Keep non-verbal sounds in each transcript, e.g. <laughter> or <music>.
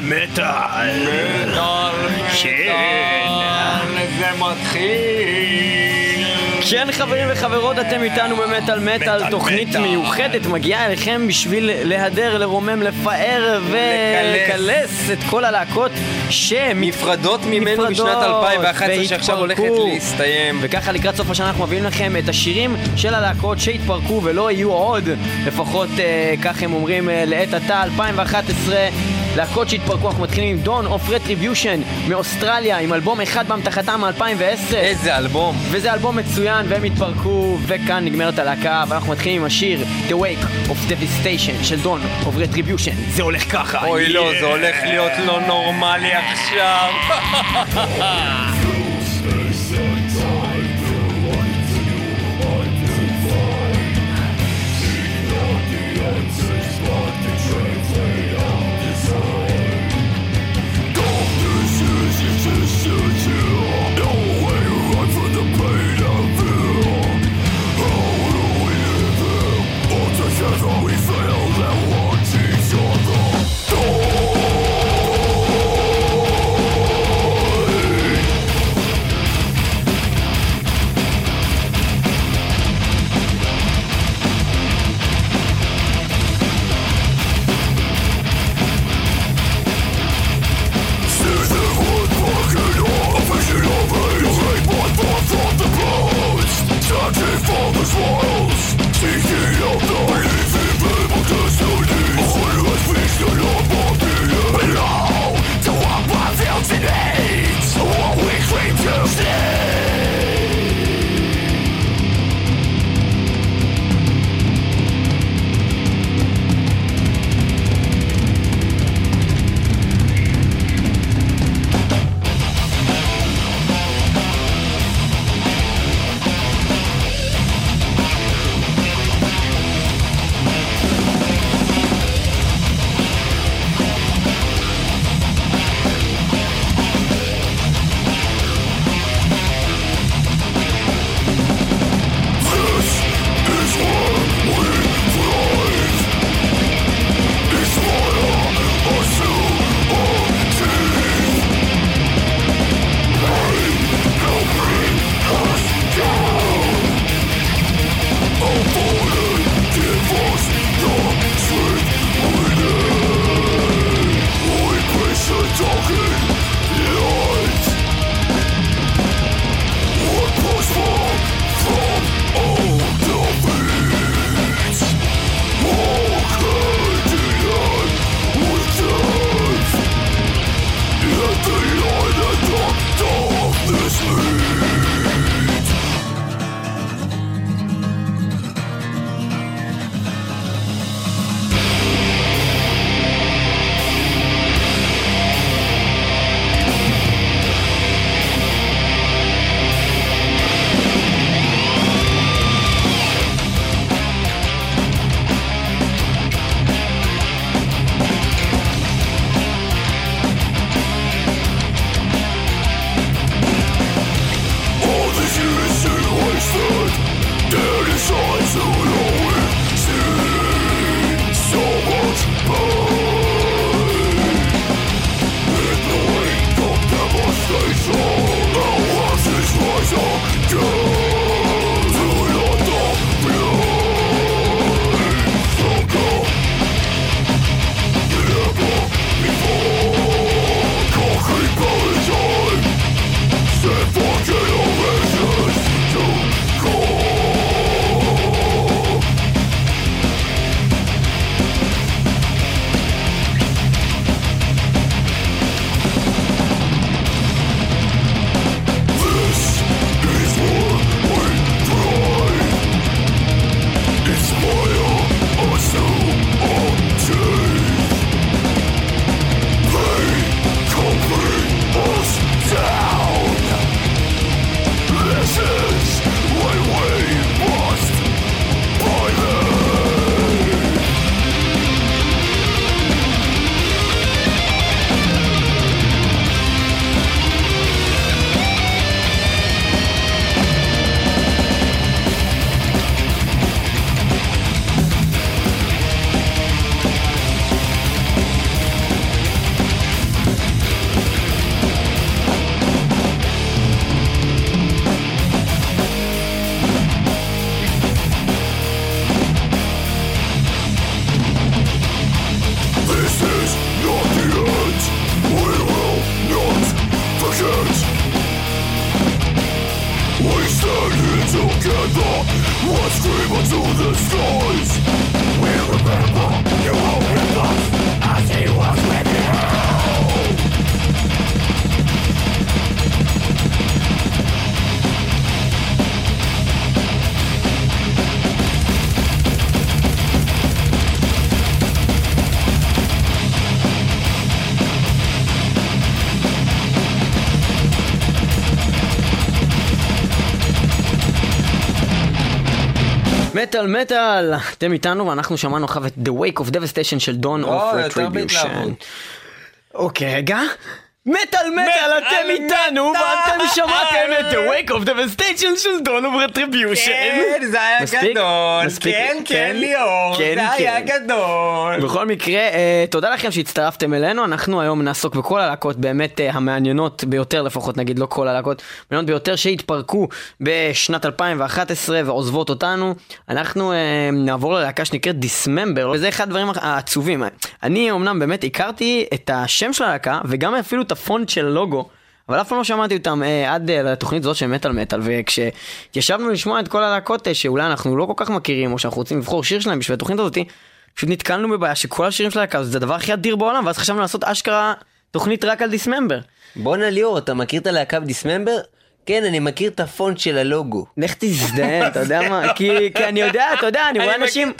מטאל מטאל. כן. זה מתחיל. כן חברים וחברות אתם איתנו במטאל מטאל, מטאל תוכנית מטאל. מיוחדת מגיעה אליכם בשביל להדר, לרומם, לפאר ולקלס את כל הלהקות שמתפרקות נפרדות ממנו בשנת 2011 שעכשיו הולכת להסתיים. וככה לקראת סוף השנה אנחנו מביאים לכם את השירים של הלהקות שהתפרקו ולא יהיו עוד, לפחות אה, כך הם אומרים אה, לעת עתה 2011. להקות שהתפרקו, אנחנו מתחילים עם Dawn of Retribution מאוסטרליה עם אלבום אחד באמתחתם מ-2010 איזה אלבום. וזה אלבום מצוין והם התפרקו וכאן נגמרת הלהקה ואנחנו מתחילים עם השיר The Wake of Devastation של Dawn of Retribution זה הולך ככה אוי לא, Yeah. זה הולך להיות לא נורמלי עכשיו. <laughs> Searching for walls Seeking out the living people to still need Always wish the love מטאל אתם איתנו ואנחנו שמענו עכשיו את The Wake of Devastation של Dawn of יותר Retribution. אוקיי, רגע. מטאל מטאל, אתם איתנו ואתם שמעתם את The Wake of Devastation של Dawn of Retribution. כן, זה היה? גדול. מספיק? כן, כן, ליאור. כן, זה היה כן. גדול. בכל מקרה, אה, תודה לכם שהצטרפתם אלינו, אנחנו היום נעסוק בכל הלהקות באמת אה, המעניינות ביותר, לפחות נגיד, לא כל הלהקות, המעניינות ביותר שהתפרקו בשנת 2011 ועוזבות אותנו. אנחנו אה, נעבור ללהקה שנקראת דיסממבר, וזה אחד הדברים העצובים. אני אמנם באמת הכרתי את השם של הלהקה, וגם אפילו את הפונט של הלוגו. אבל אף פעם לא שמעתי אותם אה, עד אה, לתוכנית הזאת של מטאל מטאל, וכשהתיישבנו לשמוע את כל הלהקות אה, שאולי אנחנו לא כל כך מכירים, או שאנחנו רוצים לבחור שיר שלהם בשביל התוכנית הזאתי, פשוט נתקלנו בבעיה שכל השירים של הלהקה זה הדבר הכי אדיר בעולם, ואז חשבנו לעשות אשכרה תוכנית רק על דיסממבר. בואנה ליאור, אתה מכיר את הלהקה בדיסממבר? כן, אני מכיר את הפונט של הלוגו. לך תזדהן, אתה יודע מה? כי, כי אני יודע, אתה יודע, אני רואה אנשים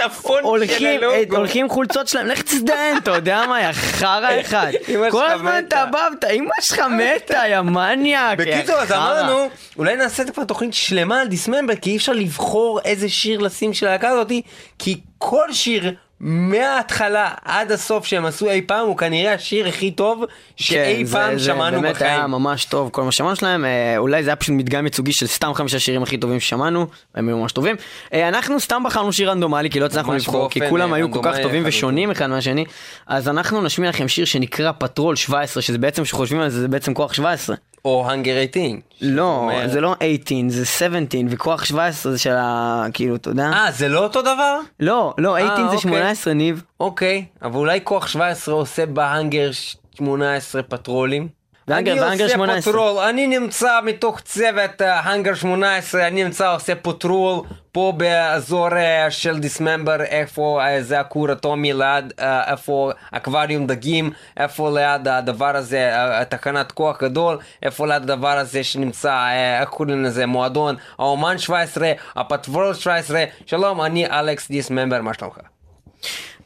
הולכים, חולצות שלהם, לך תזדהן, אתה יודע מה, יא חרא אחד. <laughs> כל הזמן. אתה בא, אמא שלך מתה, יא מניאק, יא בקיצור, אז. אמרנו, אולי נעשה כבר תוכנית שלמה על דיסממבר, כי אי אפשר לבחור איזה שיר לשים של הלהקה הזאתי, כי כל שיר... מההתחלה עד הסוף שהם עשו אי פעם הוא כנראה השיר הכי טוב שאי כן, זה- פעם זה שמענו באמת היה בחיים. ממש טוב כל מה ששמענו שלהם, אה, אולי זה היה פשוט מדגם ייצוגי של סתם חמישה שירים הכי טובים ששמענו, הם היו ממש טובים. אה, אנחנו סתם בחרנו שיר רנדומלי כי לא הצלחנו לבחור, כי כולם אה, היו כל כך טובים. ושונים אחד מהשני, אז אנחנו נשמיע לכם שיר שנקרא פטרול 17, שזה בעצם, כשחושבים על זה, זה בעצם כוח 17. או הנגר 18. לא, אומר- זה לא 18, זה 17, וכוח 17 זה של ה... כאילו, אתה יודע? אה, זה לא אותו דבר? לא, לא, 18 זה אוקיי. 18, ניב. אוקיי, אבל אולי כוח 17 עושה בהאנגר 18 פטרולים? והאנגר- אני והאנגר עושה 18. פטרול, אני נמצא מתוך צוות ההאנגר 18, אני נמצא עושה פטרול פה באזור אה, של דיסממבר, איפה אה, זה הכור אטומי ליד, אה, איפה אקווריום דגים, איפה ליד הדבר הזה, אה, תחנת כוח גדול, איפה ליד הדבר הזה שנמצא, אה, איך קוראים לזה, מועדון, האומן 17, הפטרול 17, שלום, אני אלכס דיסממבר, מה שלומך?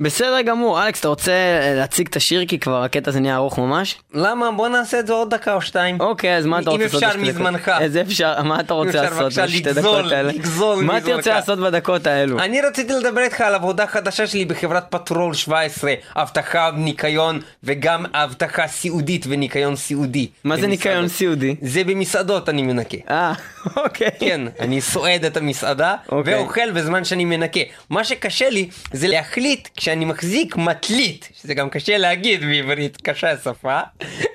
בסדר גמור, אלכס, אתה רוצה אה, להציג את השיר כי כבר הקטע הזה נהיה ארוך ממש? למה? בוא נעשה את זה עוד דקה או שתיים. אוקיי, אז מה אתה אם רוצה לעשות אפשר בשתי דקות? מזמנך. איזה אפשר, מה אתה רוצה אפשר לעשות בשתי דקות האלה? לגזול מה מזמנך. תרצה לעשות בדקות האלו? אני רציתי לדבר איתך על עבודה חדשה שלי בחברת פטרול 17, אבטחה וניקיון וגם אבטחה סיעודית וניקיון סיעודי. מה זה. ניקיון סיעודי? זה במסעדות אני מנקה. אה, <laughs> אוקיי. כן, אני סועד את המסעדה אוקיי. ואוכל בזמן שאני מנקה. מה שקשה לי זה להחליט כשאני מחזיק מטלית, שזה גם קשה להגיד בעברית, קשה השפה,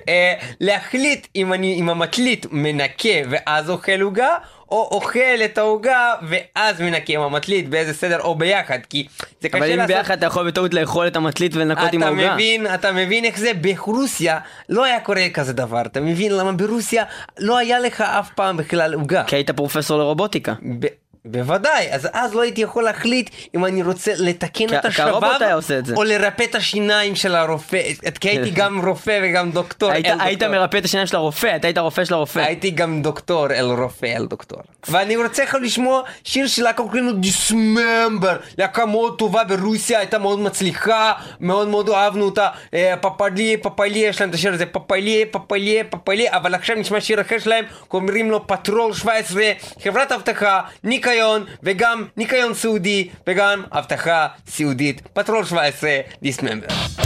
אה, להחליט אם אני עם המטלית מנקה ואז אוכל עוגה, או אוכל את העוגה ואז מנקה עם המטלית באיזה סדר או ביחד, כי זה קשה אבל אם לעשות... ביחד אתה יכול בטעות לאכול את המטלית ולנקות עם אתה העוגה. מבין, אתה מבין איך זה? ברוסיה לא היה קורה כזה דבר, אתה מבין למה ברוסיה לא היה לך אף פעם בכלל עוגה. כי היית פרופסור לרובוטיקה. ב- בוודאי, אז אז לא הייתי יכול להחליט אם אני רוצה לתקן את השבב. או לרפא את השיניים של הרופא, כי הייתי <laughs> גם רופא וגם דוקטור היית-. מרפא את השיניים של הרופא, אתה היית רופא של הרופא. הייתי גם דוקטור אל רופא אל דוקטור. ואני רוצה לך לשמוע שיר של להקה קוראים לו דיסממבר, להקה מאוד טובה ברוסיה, הייתה מאוד מצליחה, מאוד מאוד אהבנו אותה, אה, פפלי, פפלי, יש להם את השיר הזה, פפלי, פפלי, פפלי, אבל עכשיו נשמע שיר אחר שלהם, קוראים לו פטרול 17, חברת אבטחה, ניקיון, וגם ניקיון סיעודי, וגם אבטחה סיעודית, פטרול 17, דיסממבר.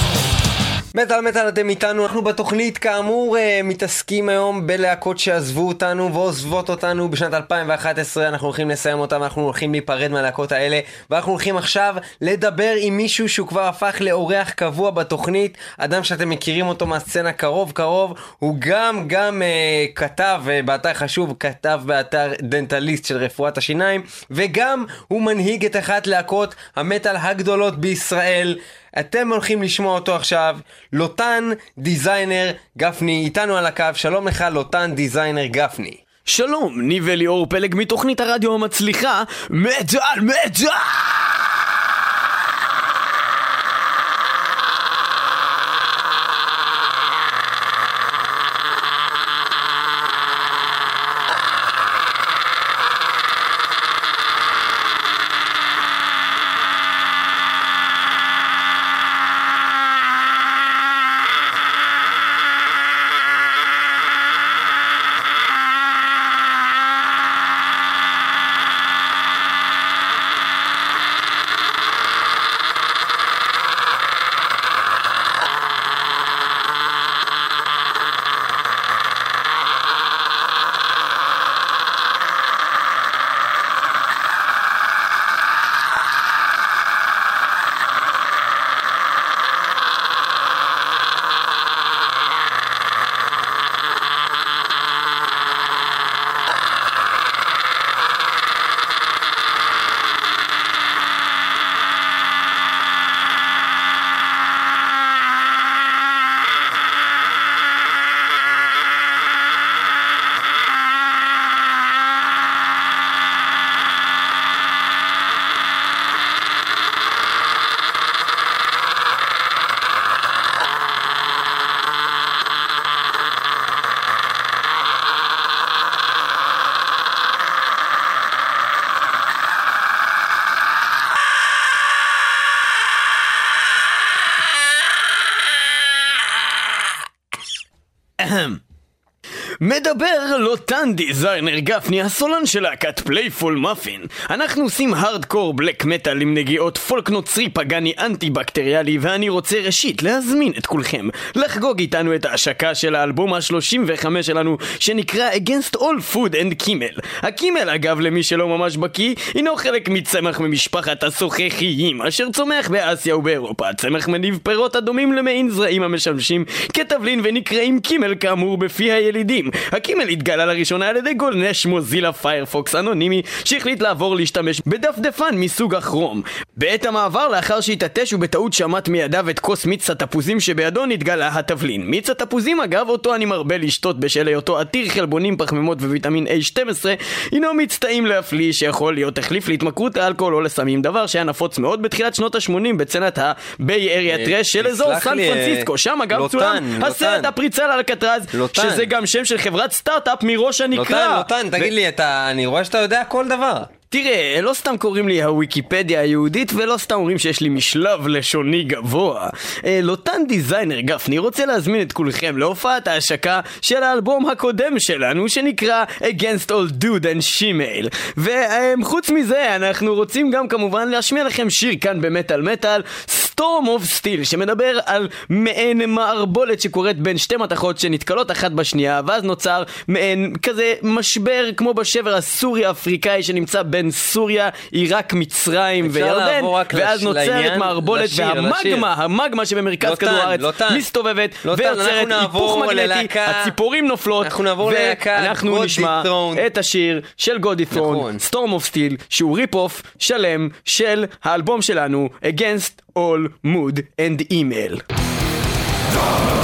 מטאל מטאל אתם איתנו, אנחנו בתוכנית כאמור אה, מתעסקים היום בלהקות שעזבו אותנו ועוזבות אותנו בשנת 2011, אנחנו הולכים לסיים אותם, אנחנו הולכים להיפרד מהלהקות האלה. ואנחנו הולכים עכשיו לדבר עם מישהו שהוא כבר הפך לאורח קבוע בתוכנית, אדם שאתם מכירים אותו מהסצנה קרוב קרוב, הוא גם גם אה, כתב אה, באתר חשוב, כתב באתר דנטליסט של רפואת השיניים. וגם הוא מנהיג את אחת להקות המטאל הגדולות בישראל אתם הולכים לשמוע אותו עכשיו, לוטן דיזיינר גפני, איתנו על הקו, שלום לך לוטן דיזיינר גפני. שלום, ניב אליאור פלג מתוכנית הרדיו המצליחה מטאל מטאל! מדבר לוטן דיזיינר גפני, הסולן של להקת Playful Muffin. אנחנו עושים הארדקור בלק מטאל עם נגיעות פולק נוצרי פגאני אנטי בקטריאלי ואני רוצה ראשית להזמין את כולכם לחגוג איתנו את ההשקה של האלבום ה-35 שלנו שנקרא Against All Food and קימל. הקימל אגב למי שלא ממש בקיא הינו חלק מצמח ממשפחת הסוככיים אשר צומח באסיה ובאירופה. צמח מניב פירות הדומים למעין זרעים המשמשים כתבלין ונקראים קימל כאמור בפי הילידים. הקימל התגלה לראשונה על ידי גולש מוזילה פיירפוקס אנונימי שהחליט לעבור להשתמש בדפדפן מסוג הכרום. בעת המעבר לאחר שהתעטש ובטעות שמט מידיו את כוס מיץ התפוזים שבידו נתגלה התבלין. מיץ התפוזים אגב אותו אני מרבה לשתות בשל היותו עתיר חלבונים פחמימות וויטמין A12 הינו מיץ טעים להפליא שיכול להיות תחליף להתמכרות לאלכוהול או לסמים דבר שהיה נפוץ מאוד בתחילת שנות ה-80 בסצנת ה Bay Area אה, thrash של אזור סן אה, פרנסיסקו שם אגב צולם. הסרט הפריצה לאלקטרז. שזה גם שם של חברת סטארט-אפ מראש הנקרה לוטן, לוטן, תגיד לי, אתה, אני רואה שאתה יודע כל דבר. תראה, לא סתם קוראים לי הוויקיפדיה היהודית, ולא סתם אומרים שיש לי משלב לשוני גבוה. אה, לוטן דיזיינר גפני רוצה להזמין את כולכם להופעת ההשקה של האלבום הקודם שלנו, שנקרא Against All Dude and She-Mail. וחוץ מזה, אנחנו רוצים גם כמובן להשמיע לכם שיר כאן במטאל מטאל, Storm of Steel, שמדבר על מעין מערבולת שקורית בין שתי מתכות שנתקלות אחת בשנייה, ואז נוצר מעין כזה משבר כמו בשבר הסורי-אפריקאי שנמצא בין סוריה, עיראק, מצרים וירדן, ואז נוצרת מערבולת. והמגמה, המגמה שבמרכז לוטן, כדור הארץ לוטן. מסתובבת לוטן, ויוצרת היפוך מגנטי, הציפורים נופלות, ואנחנו נשמע. את השיר של גודי ת'רון. Storm of Steel, שהוא ריפ-אוף שלם של האלבום שלנו, Against All Mood and Email. Another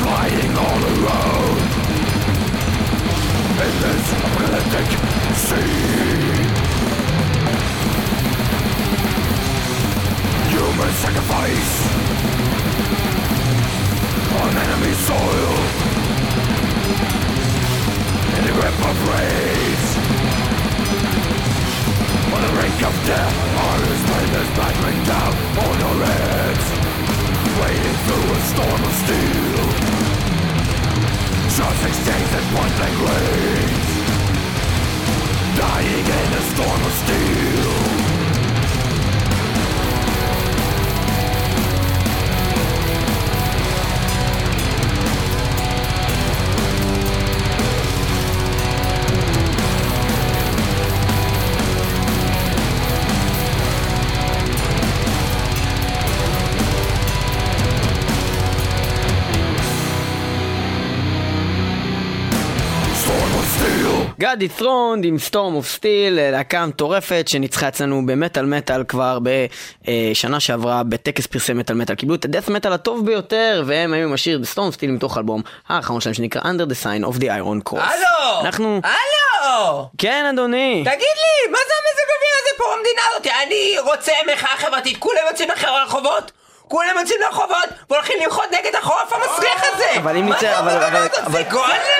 Lying all around In this apocalyptic sea Human sacrifice On enemy soil. In the grip of rage. On the brink of death, our splendors battering down on our heads Wading through a storm of steel Shots exchanged at point blank range Dying in a storm of steel steel God Dethroned עם Storm of Steel, להקה מטורפת שניצחה אצלנו במטאל מטאל כבר בשנה שעברה בטקס פרסי מטאל מטאל. קיבלו את ה death metal הטוב ביותר, והם היו עם השיר ב Storm of Steel מתוך אלבום האחרון שלהם שנקרא Under the Sign of the Iron Cross. הלו! אנחנו... הלו! כן אדוני. תגיד לי, מה זה המזג אוויר הזה פה במדינה הזאת? אני רוצה מחאה חברתית, כולם יוצאים לרחובות? כולם יוצאים לרחובות והולכים למחות נגד החורף המסריח הזה! אבל אם נצא, אבל, אבל? אבל,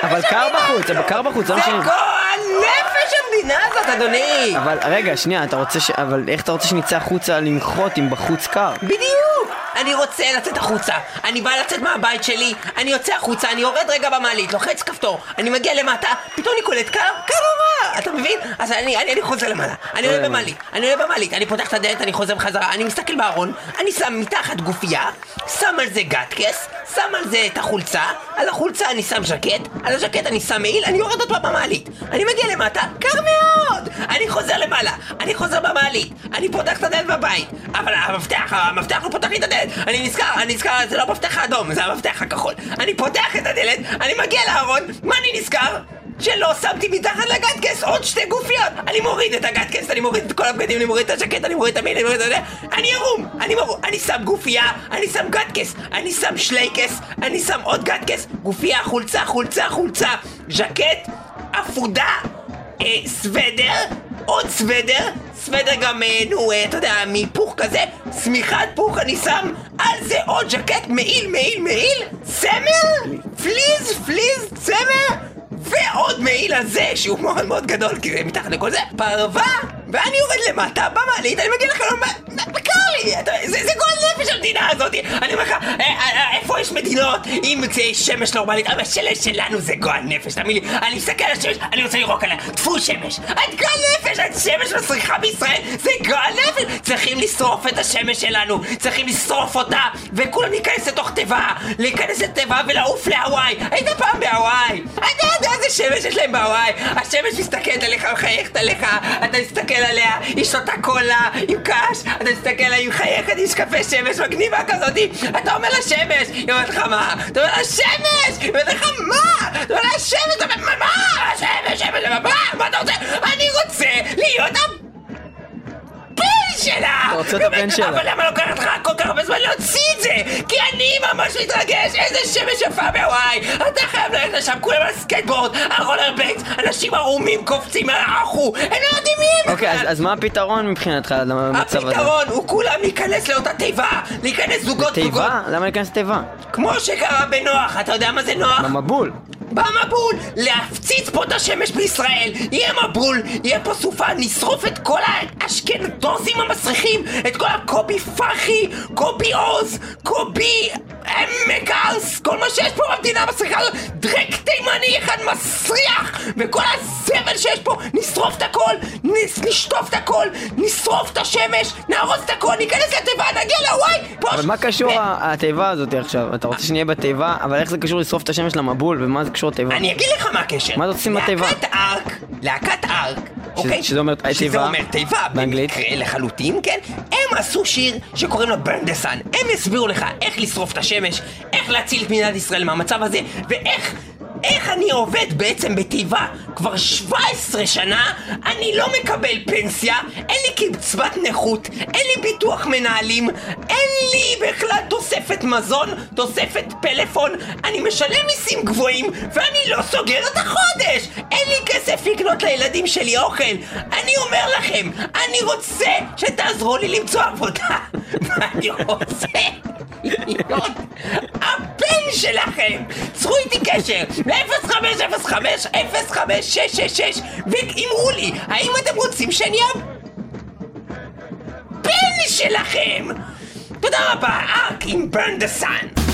אבל קר בחוץ. אבל קר בחוץ, זה שאני... גועל נפש המדינה הזאת, אדוני! אבל רגע, שנייה, אתה רוצה ש... אבל איך אתה רוצה שנצא החוצה למחות אם בחוץ קר? בדיוק! אני רוצה לצאת החוצה, אני בא לצאת מהבית שלי, אני יוצא החוצה, אני יורד רגע במעלית, לוחץ כפתור, אני מגיע למטה, פתאום אני קולט קר, קר נורא, אתה מבין? אז אני, אני, אני חוזר למעלה, אני עולה במעלית, אני עולה במעלית, אני פותח את הדלת, אני חוזר בחזרה, אני מסתכל בארון, אני שם מתחת גופייה, שם על זה גטקס, שם על זה את החולצה, על החולצה אני שם ז'קט, על הז'קט אני שם מעיל, אני יורד עוד פעם במעלית, אני מגיע למטה, קר מאוד! אני חוזר למעלה, אני חוזר במעלית, אני פותח את הדלת בבית, אבל המפתח, המפתח לא פותח לי את הדלת, אני נזכר, אני נזכר, זה לא המפתח האדום, זה המפתח הכחול. אני פותח את הדלת, אני מגיע לארון, מה אני נזכר? שלא שמתי מתחת לגטקס עוד שתי גופיות! אני מוריד את הגטקס, אני מוריד את כל הבגדים, אני מוריד את הז'קט, אני מוריד את המין, אני מוריד את זה, אני ערום! אני ערום, אני שם גופייה, אני שם גטקס, אני שם שלייקס, אני שם עוד גטקס, גופייה, חולצה, חולצה, חולצה, ז'קט, אפודה, אה, סוודר, עוד סוודר, סוודר גם, אה, נו, אה, אתה יודע, מהיפוך כזה, שמיכת פוך אני שם על זה עוד ז'קט, מעיל, מעיל, מעיל, צמר, פליז, פליז, צמר, ועוד מעיל על זה, שהוא מאוד מאוד גדול, כי זה מתחת לכל זה, פרווה, ואני יורד למטה במעלית, אני מגיע לחלום, קר לי, זה זה גועל נפש המדינה הזאת, אני אומר לך, אה, אה, אה, איפה יש מדינות עם שמש נורמלית, אבל השמש שלנו זה גועל נפש, תאמין לי, אני מסתכל על השמש, אני רוצה לירוק עליה, טפו שמש, את גועל נפש, את שמש מסריחה בישראל, זה גועל נפש, צריכים לשרוף את השמש שלנו, צריכים לשרוף אותה, וכולם להיכנס לתוך תיבה, להיכנס לתיבה ולעוף להוואי, היית פעם בהוואי, אתה יודע איזה שמש יש להם בהוואי, השמש מסתכלת עליך ומחייכת עליך, אתה מסתכל עליה, היא שותה קולה עם קש, אתה מסתכל עליה, היא מחייכת, יש קפה שמש מגניבה כזאתי, אתה אומר לה שמש, היא אומרת לך מה? אתה אומר לה שמש! היא אומרת לך מה? אתה אומר לה שמש, אתה אומר מה? שמש, שמש, מה? מה אתה רוצה? אני רוצה להיות הבן שלה! אתה רוצה את הבן שלה. אבל למה לוקח לך כל כך הרבה זמן להוציא את זה? כי אני ממש מתרגש, איזה שמש יפה בהוואי! אתה חייב ללכת לשם, כולם על סקייטבורד, על rollerblade, אנשים ערומים קופצים מהאחו, הם לא יודעים מי הם אוקיי, אז מה הפתרון מבחינתך למצב הזה? הפתרון הוא כולם להיכנס לאותה תיבה, להיכנס זוגות זוגות, תיבה? למה להיכנס לתיבה? כמו שקרה בנוח, אתה יודע מה זה נוח? במבול. במבול! להפציץ פה את השמש בישראל! יהיה מבול, יהיה פה סופה, נשרוף את כל האשכנזים המסריחים! את כל הקובי פרחי, קובי עוז, קובי עמק הארס, כל מה שיש פה במדינה המסריחה הזאת! דרק תימני אחד מסריח! וכל הזבל שיש פה, נשרוף את הכל! נס, נשטוף את הכל! נשרוף את השמש! נהרוס את הכל! ניכנס לתיבה, נגיע להוואי! פה אבל מה קשור התיבה הזאת עכשיו? אתה רוצה שנהיה בתיבה, אבל איך זה קשור לשרוף את השמש למבול, ומה זה קשור לתיבה? אני אגיד לך מה הקשר. מה זה עושים בתיבה? להקת ארק, להקת ארק, אוקיי? שזה אומר שזה תיבה? אומר תיבה, באנגלית? במקרה לחלוטין, כן? הם עשו שיר שקוראים לו Sun. הם יסבירו לך איך לשרוף את השמש, איך להציל את מדינת ישראל מהמצב הזה, ואיך... איך אני עובד בעצם בתיבה כבר 17 שנה, אני לא מקבל פנסיה, אין לי קצבת נכות, אין לי ביטוח מנהלים, אין לי בכלל תוספת מזון, תוספת פלאפון, אני משלם מיסים גבוהים ואני לא סוגר את החודש! אין לי כסף לקנות לילדים שלי אוכל! אני אומר לכם, אני רוצה שתעזרו לי למצוא עבודה! <laughs> ואני רוצה להיות <laughs> הבן שלכם! צרו איתי קשר ל-0505-0566 ואמרו לי, האם אתם רוצים שאני הבן שלכם? תודה רבה, ארק עם burn the sun!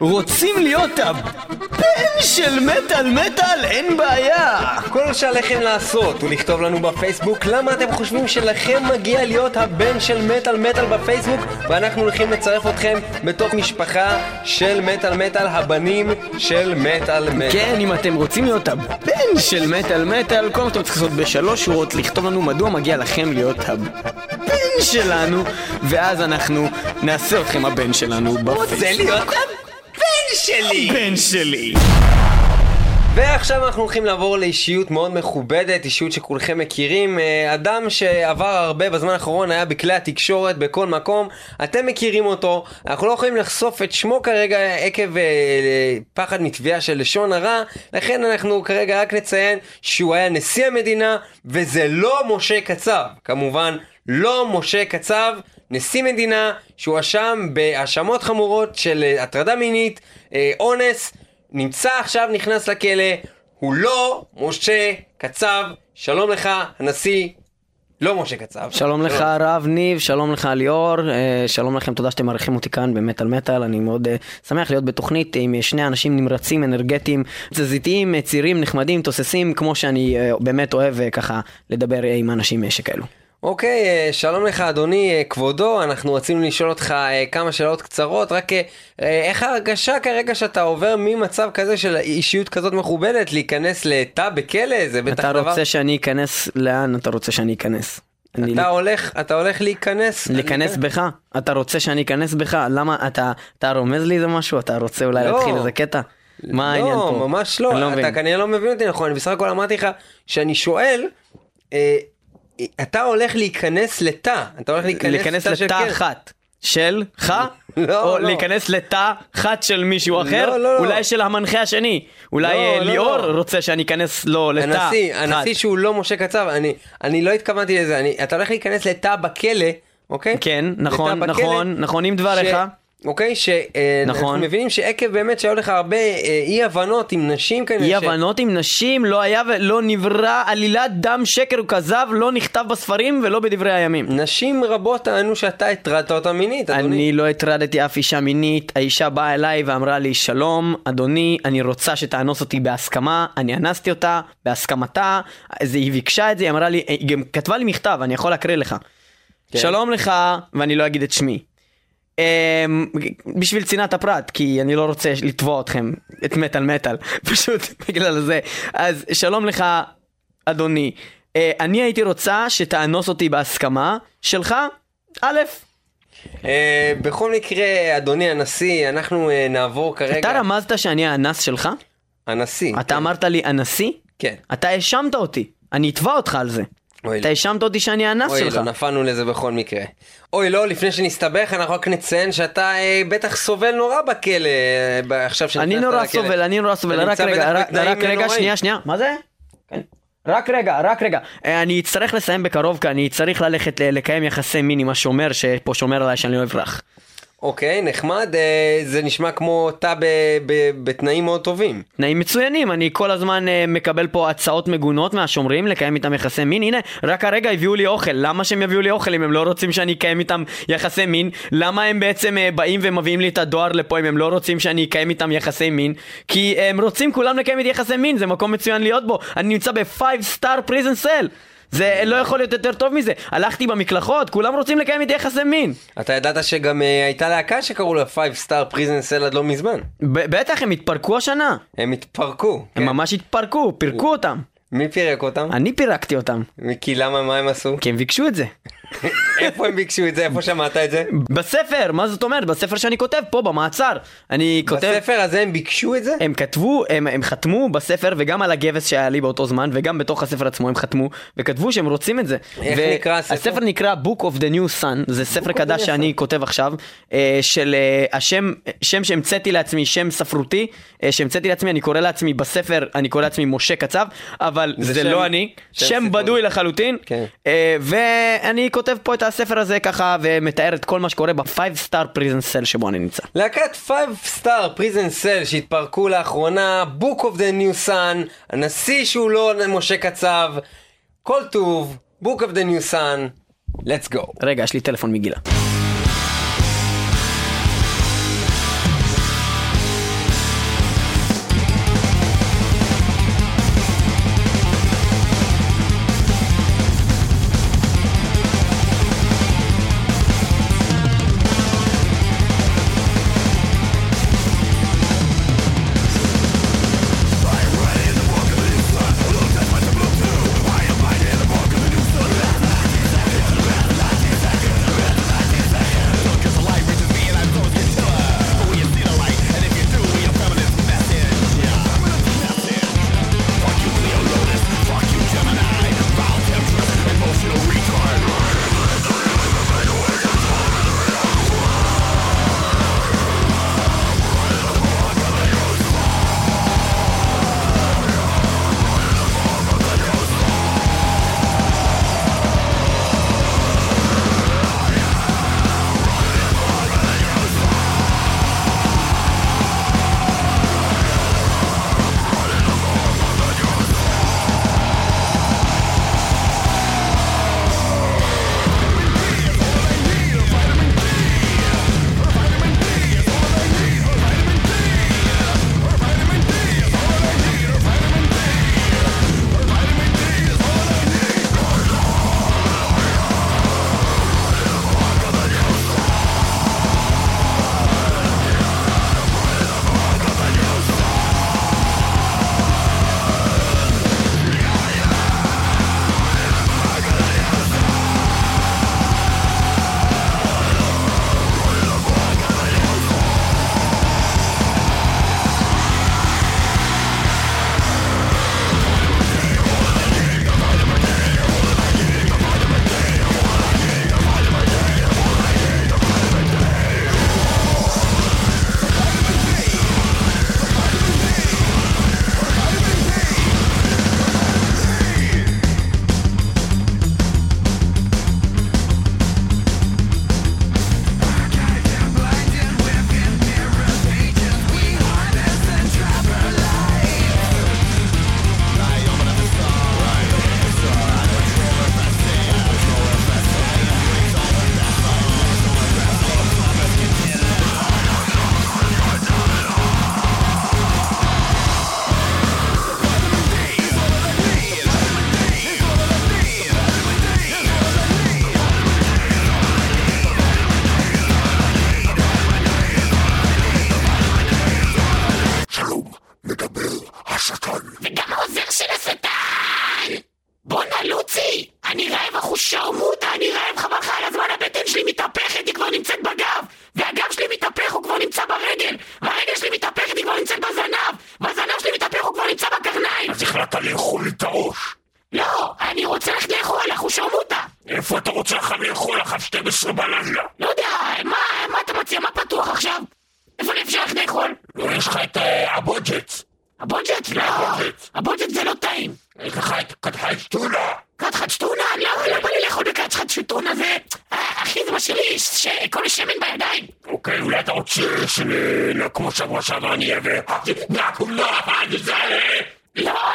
רוצים להיות הבן של מטאל מטאל? אין בעיה! כל שעליכם לעשות הוא לכתוב לנו בפייסבוק למה אתם חושבים שלכם מגיע להיות הבן של מטאל מטאל בפייסבוק ואנחנו הולכים לצרף אתכם בתוך משפחה של מטאל מטאל, הבנים של מטאל מטאל. כן, אם אתם רוצים להיות הבן של מטאל מטאל, כל מה שאתם צריכים לעשות בשלוש שורות, לכתוב לנו מדוע מגיע לכם להיות הבן שלנו, ואז אנחנו נעשה אתכם הבן שלנו בפייסבוק. רוצה להיות הבן שלי! בן שלי! ועכשיו אנחנו הולכים לעבור לאישיות מאוד מכובדת, אישיות שכולכם מכירים, אה, אדם שעבר הרבה בזמן האחרון, היה בכלי התקשורת בכל מקום, אתם מכירים אותו, אנחנו לא יכולים לחשוף את שמו כרגע עקב אה, פחד מתביעה של לשון הרע, לכן אנחנו כרגע רק נציין שהוא היה נשיא המדינה, וזה לא משה קצב, כמובן לא משה קצב, נשיא מדינה שהואשם בהאשמות חמורות של אה, הטרדה מינית, אה, אונס, נמצא עכשיו, נכנס לכלא, הוא לא משה קצב, שלום לך, הנשיא, לא משה קצב. שלום לך הרב ניב, שלום לך ליאור, אה, שלום לכם, תודה שאתם מארחים אותי כאן במטאל מטאל, אני מאוד שמח להיות בתוכנית עם שני אנשים נמרצים, אנרגטיים, תזזיתיים, צעירים, נחמדים, תוססים, כמו שאני באמת אוהב ככה לדבר עם אנשים שכאלו. אוקיי, אה, שלום לך אדוני אה, כבודו, אנחנו רצינו לשאול אותך אה, כמה שאלות קצרות, רק איך ההרגשה כרגע שאתה עובר ממצב כזה של אישיות כזאת מכובדת להיכנס לתא בכלא? זה בטח אתה דבר... רוצה שאני אכנס, לאן אתה רוצה שאני אכנס? אני אתה הולך, אתה הולך להיכנס. להיכנס בך? אתה רוצה שאני אכנס בך? למה אתה, אתה רומז לי איזה משהו? אתה רוצה אולי לא. להתחיל איזה קטע? מה העניין פה? לא, ממש לא. אני לא אתה מבין. כנראה לא מבין אותי נכון, אני בסך הכל אמרתי לך שאני שואל, אה, אתה הולך להיכנס לתא, אתה הולך להיכנס, לתא של לתא כלא. אחת. שלך? לא, או לא. להיכנס לתא אחת של מישהו אחר? לא, לא. אולי של המנחה השני? אולי לא, אה, לא, ליאור לא. רוצה שאני אכנס לו לתא אחת? הנשיא, הנשיא שהוא לא משה קצב, אני, אני לא התכוונתי לזה, אני, אתה הולך להיכנס לתא בכלא, אוקיי? כן, נכון, לתא בכלא, נכון, נכונים דבריך. אוקיי, שאנחנו נכון. מבינים שעקב באמת שהיו לך הרבה אה, אי הבנות עם נשים כנראה, אי ש- הבנות עם נשים לא היה ולא נברא עלילת דם שקר וכזב לא נכתב בספרים ולא בדברי הימים. נשים רבות טענו שאתה הטרדת אותה מינית, אדוני. אני לא הטרדתי אף אישה מינית, האישה באה אליי ואמרה לי שלום אדוני אני רוצה שתאנוס אותי בהסכמה, אני אנסתי אותה בהסכמתה, אז היא ביקשה את זה, היא אמרה לי, היא גם כתבה לי מכתב, אני יכול להקריא לך. כן. שלום לך, ואני לא אגיד את שמי. אמ, בשביל צנעת הפרט, כי אני לא רוצה לתבוע אתכם, את מטאל מטאל, <laughs> פשוט בגלל זה. אז שלום לך, אדוני. אה, אני הייתי רוצה שתאנוס אותי בהסכמה שלך, א', אה, בכל מקרה, אדוני הנשיא, אנחנו אה, נעבור כרגע... אתה רמזת שאני האנס שלך? הנשיא. אתה אמרת לי הנשיא? כן. אתה האשמת אותי, אני אתבע אותך על זה. אוי, אתה האשמת אותי שאני האנס אוי, שלך. לא, נפלנו לזה בכל מקרה. אוי, לא, לפני שנסתבך, אנחנו רק נציין שאתה אה, בטח סובל נורא בכלא, אה, עכשיו שנכנסת אני נורא לכלא. סובל, אני נורא סובל, רק רגע, רק רק רגע. שנייה, שנייה, מה זה? כן. רק רגע, רק רגע, אה, אני אצטרך לסיים בקרוב כי אני צריך ללכת ל- לקיים יחסי מין עם השומר שפה שומר עליי שאני לא אברח. אוקיי, נחמד, אה, זה נשמע כמו תא ב- ב- בתנאים מאוד טובים. תנאים מצוינים, אני כל הזמן אה, מקבל פה הצעות מגונות מהשומרים לקיים איתם יחסי מין, הנה, רק הרגע הביאו לי אוכל, למה שהם יביאו לי אוכל אם הם לא רוצים שאני אקיים איתם יחסי מין? למה הם בעצם אה, באים ומביאים לי את הדואר לפה אם הם לא רוצים שאני אקיים איתם יחסי מין? כי הם רוצים כולם לקיים איתי יחסי מין, זה מקום מצוין להיות בו, אני נמצא ב-5 star prison cell זה לא יכול להיות יותר טוב מזה, הלכתי במקלחות, כולם רוצים לקיים איתי יחסי מין אתה ידעת שגם אה, הייתה להקה שקראו לה 5 star prison cell עד לא מזמן. ב- בטח הם התפרקו השנה, הם התפרקו. הם כן. ממש התפרקו, פירקו אותם, מי פירק אותם? אני פירקתי אותם, כי למה, מה הם עשו? כי הם ביקשו את זה איפה הם ביקשו את זה? איפה שמעת את זה? בספר, מה זאת אומרת? בספר שאני כותב, פה במעצר. אני כותב... בספר הזה הם ביקשו את זה? הם כתבו, הם, הם חתמו בספר וגם על הגבס שהיה לי באותו זמן וגם בתוך הספר עצמו הם חתמו וכתבו שהם רוצים את זה. איך נקרא הספר? הספר נקרא Book of the New Sun, זה ספר חדש שאני כותב עכשיו, אה, של אה, השם, שם שהמצאתי לעצמי, שם ספרותי, אה, שהמצאתי לעצמי, אני קורא לעצמי בספר, אני קורא לעצמי משה קצב, אבל זה זה, שם- לא אני, שם שם. בדוי לחלוטין, כן. ואני כותב פה את הספר הזה ככה ומתאר את כל מה שקורה ב-5 star prison cell שבו אני נמצא. להקת 5 star prison cell שהתפרקו לאחרונה, Book of the New Sun, הנשיא שהוא לא משה קצב, כל טוב, Book of the New Sun, let's go. רגע, יש לי טלפון מגילה. החלטת לאכול לי את הראש. לא, אני רוצה ללכת לאכול, Snu nok morsa, morsa, vad ni är. Nakula, fan, du säger! Ja!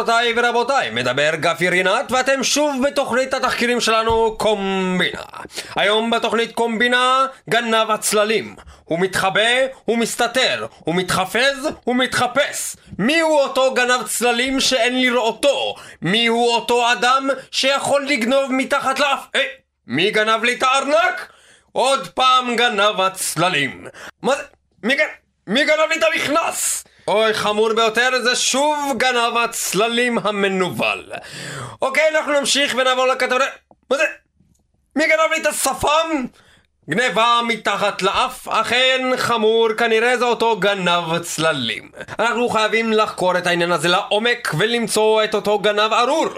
גבירותיי ורבותיי, מדבר גפי רינת ואתם שוב בתוכנית התחקירים שלנו קומבינה. היום בתוכנית קומבינה גנב הצללים. הוא מתחבא, הוא מסתתר, הוא מתחפז, הוא מתחפש. מיהו אותו גנב צללים שאין לראותו? מיהו אותו אדם שיכול לגנוב מתחת לאף? אה, מי גנב לי את הארנק? עוד פעם גנב הצללים. מה זה? מי. מי גנב לי את המכנס? אוי, חמור ביותר, זה שוב גנב הצללים המנוול. אוקיי, אנחנו נמשיך ונעבור לכתבה... מה זה? מי גנב לי את השפם? גניבה מתחת לאף, אכן חמור, כנראה זה אותו גנב צללים. אנחנו חייבים לחקור את העניין הזה לעומק ולמצוא את אותו גנב ארור.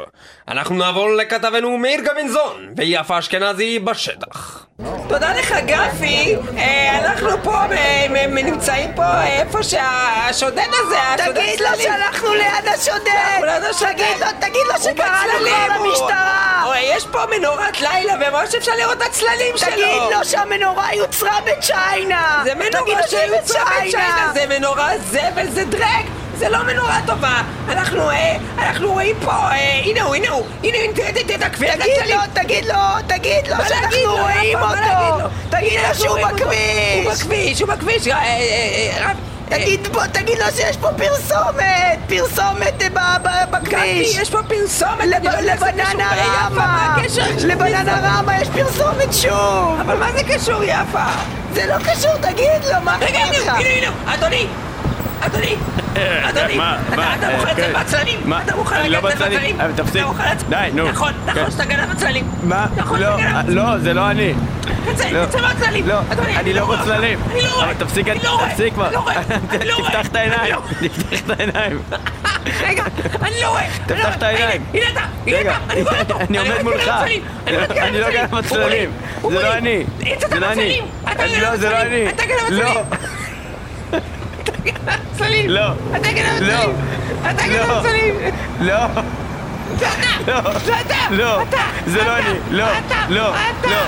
אנחנו נעבור לכתבנו מאיר גבינזון ויפה אשכנזי בשטח. תודה לך גפי, אה, אנחנו פה אה, נמצאים פה אה, איפה שהשודד הזה, תגיד לו. שאנחנו ליד השודד! תגיד לו, שקראנו כבר למשטרה! יש פה מנורת לילה וממש אפשר לראות את הצללים שלו. תגיד לו שהמנורה יוצרה בצ'יינה! זה מנורה שהיא שיוצאה בצ'יינה, זה מנורה זבל, זה דרג, זה לא מנורה טובה. אנחנו, אה, אנחנו רואים פה, אה, הנה הוא, הנה הוא, הנה, הנה, תראה, את תגיד. לו, תגיד לו, תגיד לו שאנחנו רואים אותו! תגיד לו שהוא אותו. הוא בכביש! בכביש, הוא בכביש, אה, אה, אה, תגיד בוא, תגיד לו שיש פה פרסומת! פרסומת בכביש! יש פה פרסומת, לא לבננה רמה! לבננה רמה יש פרסומת שוב! אבל מה זה קשור, יפה? זה לא קשור, תגיד לו, מה רגע, קרה לך? הנה, הנה, הנה, אדוני! אדוני! אדוני! אתה- אה, לצאת כן. מהצללים? מה? אתה לא לצאת בצללים. מהצללים? אה, תפסיק. די, נו. נכון, כן. נכון שאתה גנב הצללים. מה? נכון לא. לא, זה לא אני. תצא, לא. תצא מהצללים. לא, אני לא רואה. בצללים. אני לא רואה. תפסיק, לא. תפסיק כבר. לא לא. תפתח את העיניים. לא- תפתח את העיניים. רגע, אני לא רואה. לא תפתח. את העיניים. הנה, אתה, הנה אתה, אני רואה אותו. אני עומד את מולך. אני את לא. גנב. הוא זה לא. אני. זה לא אני. אתה גנב לא, זה לא. אני. אתה גנב לא. הצללים. אתה גנב הצללים. לא. אתה גנב לא. הצללים. אתה גנב לא. הצללים. לא. זה אתה! לא. זה אתה! לא. אתה! זה לא! אני. לא. לא. לא.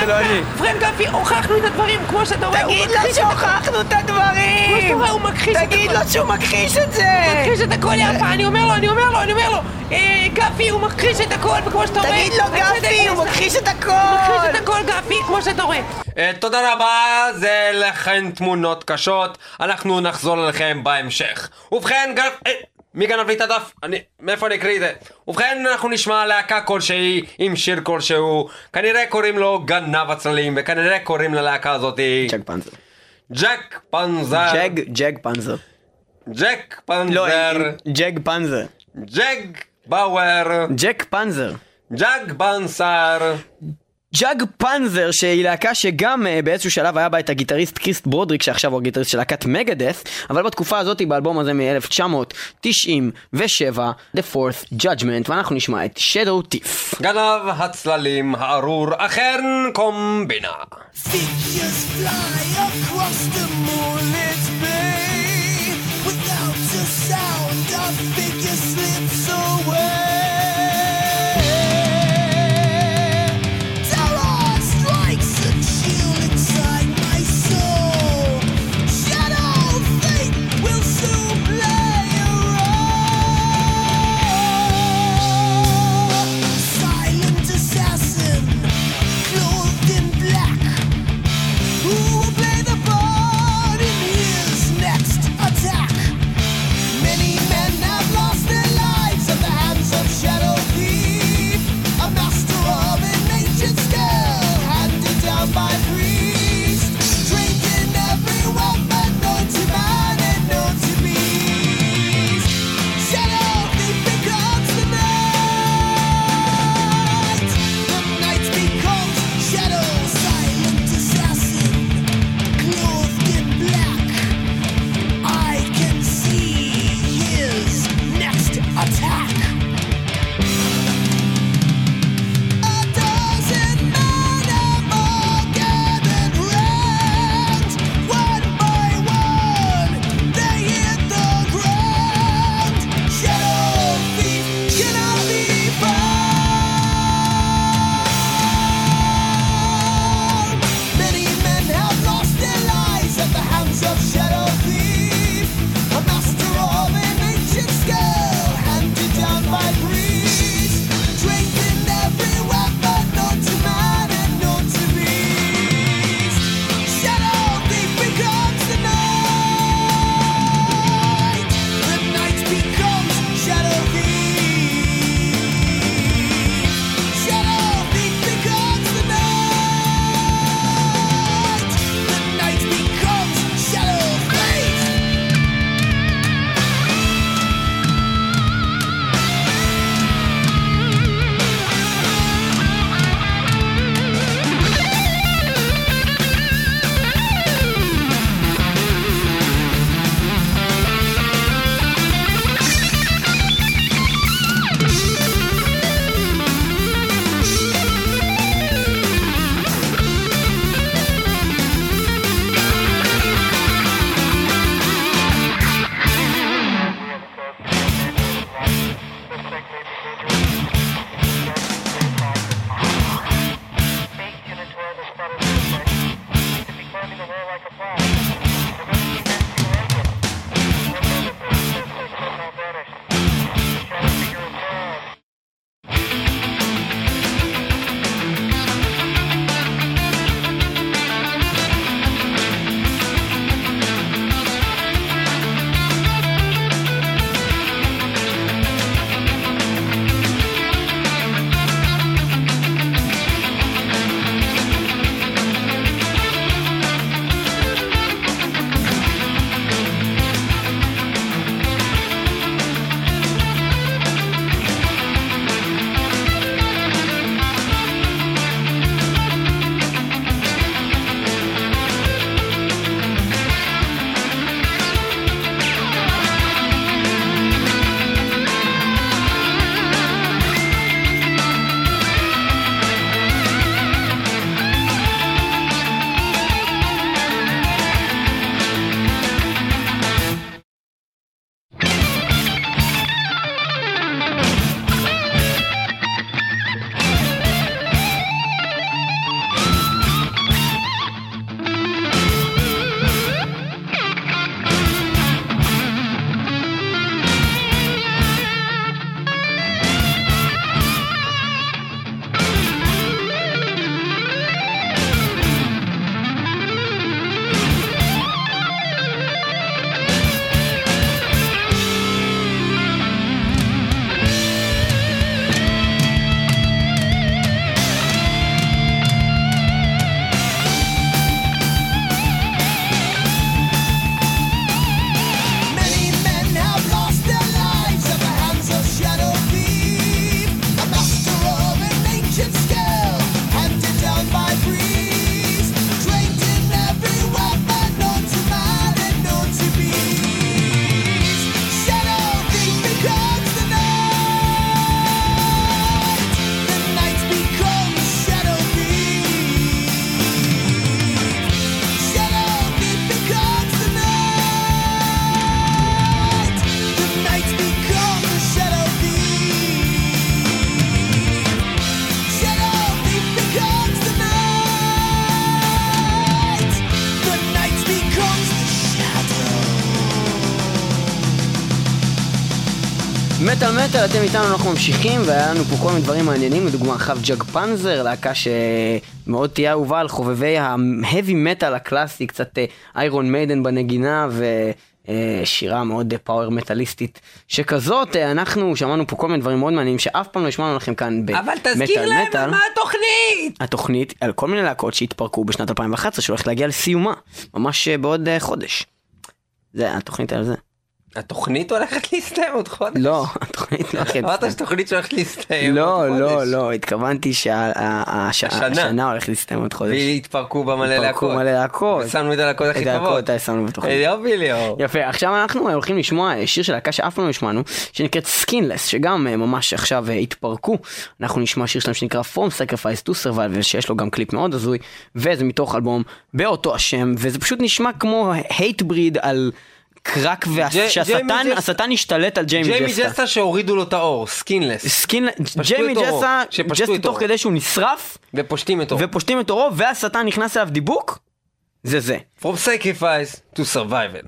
זה לא! אני. פרנק גפי, הוכחנו את הדברים כמו שאתה רואה, הוא תגיד מכחיש לו שהוכחנו את הדברים! כמו שאתה רואה, הוא מכחיש את תגיד הכל. לו שהוא מכחיש את זה! מכחיש את הכל יפה, אני אומר לו, אני אומר לו, אני אומר לו אה, גפי, הוא מכחיש את הכל, וכמו שאתה רואה... תגיד לו גפי, הוא הוא מכחיש את מכחיש הכל! את הכל גפי, כמו שאתה רואה. אה, תודה רבה, זה לכן תמונות קשות, אנחנו נחזור אליכם בהמשך. ובכן, גנב... מי גנב לי את הדף? אני... מאיפה אני אקריא את זה? ובכן, אנחנו נשמע להקה כלשהי עם שיר כלשהו, כנראה קוראים לו גנב הצללים, וכנראה קוראים ללהקה הזאתי... ג'ק פנזר. ג'ק פנזר. ג'ג, ג'ג פנזר. ג'ק לא, פנזר. ג'ג פנזר. ג'ג באואר. ג'ק פנזר. ג'ק בנסר. ג'אג פנזר שהיא להקה שגם uh, באיזשהו שלב היה בה את הגיטריסט כריס ברודריק שעכשיו הוא הגיטריסט של להקת מגאדת' אבל בתקופה הזאת באלבום הזה מ-1997 The Fourth Judgment ואנחנו נשמע את Shadow Thief גנב הצללים הארור אכן קומבינה. Figures fly across the moonlit bay. Without a sound, a figure slips away. מטאל מטאל, אתם איתנו, אנחנו ממשיכים, והיה לנו פה כל מיני דברים מעניינים, לדוגמה חב ג'אג פנזר, להקה שמאוד תהיה אהובה על חובבי ה heavy metal הקלאסי, קצת איירון מיידן בנגינה, ושירה מאוד power מטאליסטית שכזאת, אה, אנחנו שמענו פה כל מיני דברים מאוד מעניינים שאף פעם לא השמענו לכם כאן במטאל אבל תזכיר להם על מה התוכנית! התוכנית על כל מיני להקות שהתפרקו בשנת 2011 שהולכת להגיע לסיומה, ממש אה, בעוד אה, חודש. זה התוכנית על זה. התוכנית הולכת להסתיים עוד חודש? לא, התוכנית לא הולכת אמרת שתוכנית שהולכת להסתיים לא, עוד לא, חודש. לא, התכוונתי שהשנה הולכת להסתיים עוד חודש. והתפרקו בה מלא התפרקו להקות. מלא להקות. ושמנו את הלהקות הכי את הלהקות טובות. שמנו בתוכנית. יופי ליאור. יפה, עכשיו אנחנו הולכים לשמוע שיר של להקה שאף פעם לא השמענו, שנקראת Skinless, שגם אה, ממש עכשיו אה, התפרקו. אנחנו נשמע שיר שלהם שנקרא From Sacrifice to Survival, שיש לו גם קליפ מאוד הזוי, וזה מתוך אלבום באותו השם, וזה פשוט נשמע כמו Hatebreed על קרק, ג'ס- השטן השתלט על ג'יימי ג'יימי ג'סטה. ג'סטה שהורידו לו את העור, Skinless. Skin, ג'יימי עורו, ג'סטה, ג'סטה תוך עורו. כדי שהוא נשרף, ופושטים את העור. ופושטים את עורו, והשטן נכנס אליו דיבוק, זה זה. From sacrifice to survival.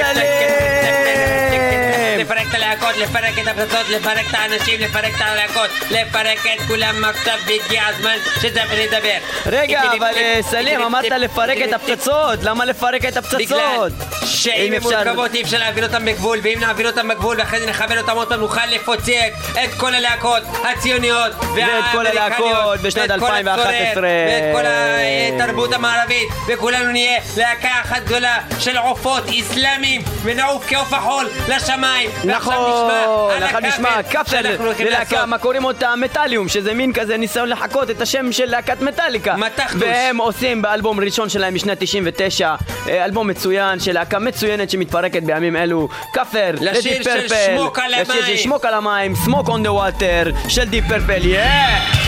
וסלים! לפרק את הלהקות, לפרק את הפצצות, לפרק את האנשים, לפרק את הלהקות, לפרק את כולם עכשיו, והגיע הזמן שזאפר ידבר. רגע, אבל אה, סלים, אמרת לפרק- את הפצצות, למה לפרק את הפצצות? שאם אפשר- מורכבות אי אפשר להעביר אותן בגבול ואם נעביר אותן בגבול ואחרי זה נכוון אותן עוד פעם נוכל לפוצץ את כל הלהקות הציוניות ואת כל הלהקות בשנת ואת כל 2011. הצורר, ואת כל התרבות המערבית וכולנו נהיה להקה אחת גדולה של עופות אסלאמיים ונעוף כעוף החול לשמיים נכון, עכשיו על נשמע הולכים ללהקה. מה קוראים אותה מטאליום, שזה מין כזה ניסיון לחקות את השם של להקת מטאליקה. מתחתוש. והם עושים באלבום ראשון שלהם משנת 99, אה, אלבום מצוין של להקה מצוינת שמתפרקת בימים אלו, לשיר לדיפ של פרפל, שמוק על לשיר של. שמוק על המים, סמוק און דה וואטר, של דיפ פרפל, יאה!